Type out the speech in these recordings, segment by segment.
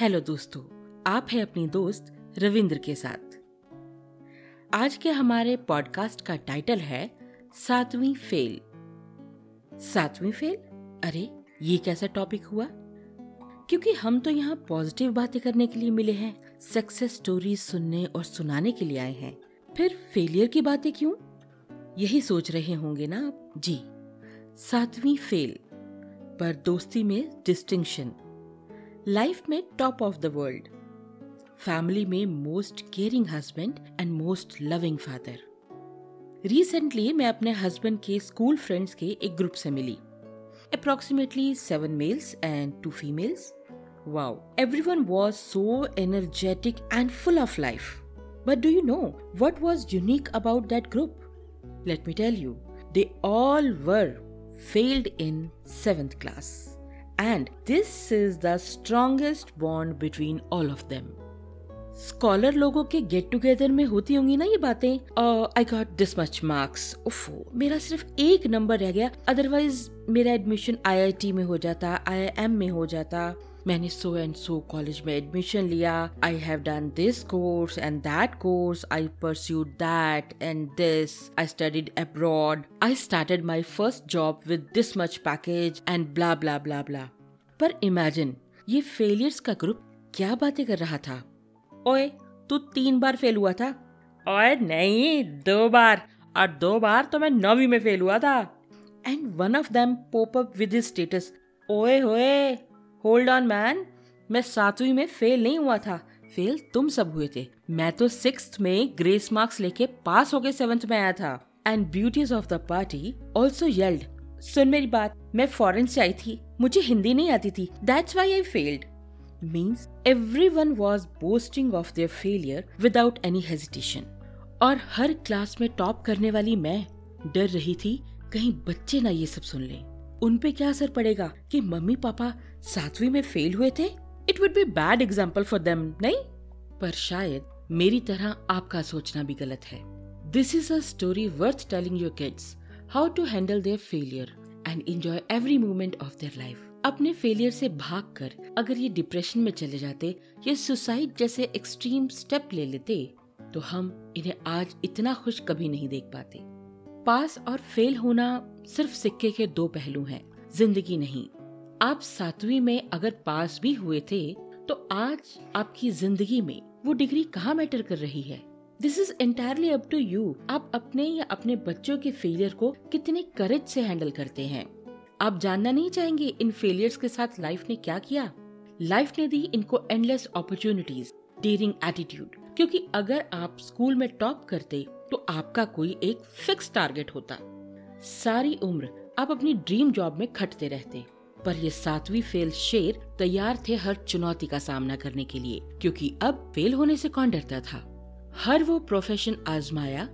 Hello दोस्तों, आप हैं अपनी दोस्त रविंद्र के साथ। आज के हमारे पॉडकास्ट का टाइटल है सातवीं फेल। सातवीं फेल? अरे, ये कैसा टॉपिक हुआ? क्योंकि हम तो यहाँ पॉजिटिव बातें करने के लिए मिले हैं, सक्सेस स्टोरी सुनने और सुनाने के लिए आए हैं। फिर फेलियर की बातें क्यों? यही सोच रहे होंगे ना आप? जी, सातवीं फेल। पर दोस्ती में डिस्टिंक्शन लाइफ में top of the world family में most caring husband and most loving father recently मैं अपने हस्बैंड के स्कूल फ्रेंड्स के एक ग्रुप से मिली। Approximately seven males and two females wow everyone was so energetic and full of life but do you know what was unique about that group let me tell you they all were failed in 7th class. And this is the strongest bond between all of them. Scholar लोगों के get together में होती होंगी ना ये बातें। I got this much marks ओफो मेरा सिर्फ़ एक नंबर रह गया। अदरवाइज़ मेरा एडमिशन आईआईटी में हो जाता आईआईएम में हो जाता। मैंने सो एंड सो कॉलेज में एडमिशन लिया। I have done this course and that course I pursued that and this I studied abroad I started my first job with this much package and blah blah blah blah पर imagine ये failures का group क्या बातें कर रहा था? ओए, तू तीन बार फेल हुआ था? ओए, नहीं, दो बार। और दो बार तो मैं नौवीं में फेल हुआ था। And one of them pop up with his status ओए, होए। होल्ड ऑन मैन मैं सातवीं में फेल नहीं हुआ था। फेल तुम सब हुए थे। मैं तो सिक्स में ग्रेस मार्क्स लेके पास होके सेवंथ में आया था। And beauties of the party also yelled सुन मेरी बात, मैं फॉरेन से आई थी। मुझे हिंदी नहीं आती थी। That's why I failed means every one was boasting of their failure without any hesitation और हर क्लास में टॉप करने वाली मैं डर रही थी, कहीं बच्चे ना ये सब सुन लें। उन पे क्या असर पड़ेगा कि मम्मी पापा सातवीं में फेल हुए थे? It would be bad example for them नहीं? पर शायद मेरी तरह आपका सोचना भी गलत है। This is a story worth telling your kids how to handle their failure and enjoy every moment of their life अपने फेलियर से भागकर अगर ये डिप्रेशन में चले जाते, या सुसाइड जैसे एक्सट्रीम स्टेप ले लेते तो हम इन्हें आज इतना खुश कभी नहीं देख पाते। पास और फेल होना सिर्फ़ सिक्के के दो पहलू हैं, ज़िंदगी नहीं। आप सातवीं में अगर पास भी हुए थे तो आज आपकी ज़िंदगी में वो डिग्री कहाँ मैटर कर रही है? This is entirely up to you आप अपने या अपने बच्चों के फेलियर को कितने करेज से हैंडल करते हैं। आप जानना नहीं चाहेंगे इन फेलियर्स के साथ लाइफ ने क्या किया? लाइफ ने दी इनको एंडलेस अपॉर्चुनिटीज़ डेयरिंग एटीट्यूड क्योंकि अगर आप स्कूल में टॉप करते तो आपका कोई एक फिक्स टारगेट होता। सारी उम्र आप अपनी ड्रीम जॉब में खटते रहते, पर ये सातवीं फेल शेर तैयार थे हर चुनौती का सामना करने के लिए, क्योंकि अब फेल होने से कौन डरता था? हर वो प्रोफेशन आजमाया,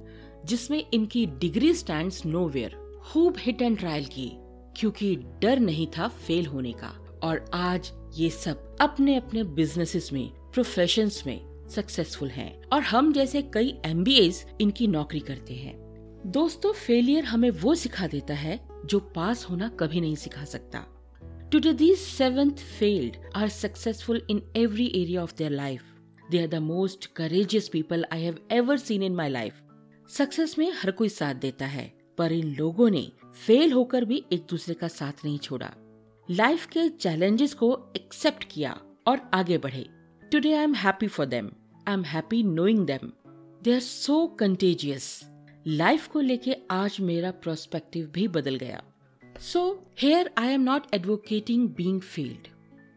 जिसमें इनकी डिग्री स्टैंड नोवेयर खूब हिट एंड ट्रायल की क्योंकि डर नहीं था फेल होने का। और आज ये सब अपने अपने बिजनेसेस में प्रोफेशन में सक्सेसफुल हैं। और हम जैसे कई एम इनकी नौकरी करते हैं। दोस्तों फेलियर हमें वो सिखा देता है जो पास होना कभी नहीं सिखा सकता। Today, these seventh failed are successful in every area of their life. They are the most courageous people I have ever seen in my life. Success में हर कोई साथ देता है पर इन लोगों ने फेल होकर भी एक दूसरे का साथ नहीं छोड़ा। लाइफ के चैलेंजेस को एक्सेप्ट किया और आगे बढ़े। Today I am happy for them I am happy knowing them they are so contagious life को लेके आज मेरा प्रोस्पेक्टिव भी बदल गया। So here I am not advocating being failed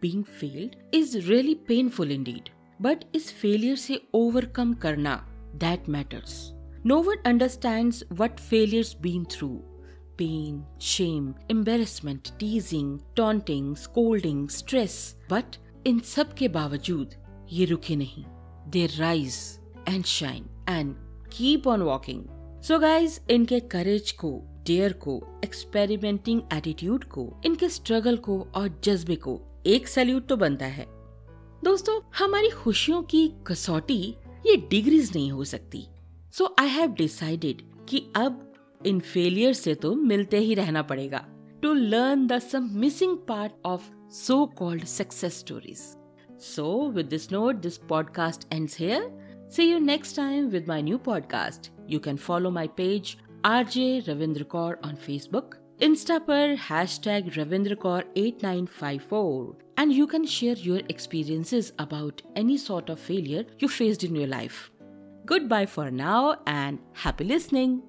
being failed is really painful indeed but इस failure से overcome करना that matters no one understand what failures been through pain shame embarrassment teasing taunting scolding stress but इन सब के बावजूद ये रुके नहीं. They rise and shine and keep on walking so guys इनके करेज को डेयर को एक्सपेरिमेंटिंग एटीट्यूड को इनके स्ट्रगल को और जज्बे को एक सैल्यूट तो बनता है दोस्तों हमारी खुशियों की कसौटी ये डिग्रीज नहीं हो सकती सो आई हैव डिसाइडेड कि अब इन फेलियर से तो मिलते ही रहना पड़ेगा to learn the some missing part of so called success stories So, with this note, this podcast ends here. See you next time with my new podcast. You can follow my page RJ Ravindra Kaur on Facebook, Insta पर hashtag Ravindra Kaur 8954 and you can share your experiences about any sort of failure you faced in your life. Goodbye for now and happy listening.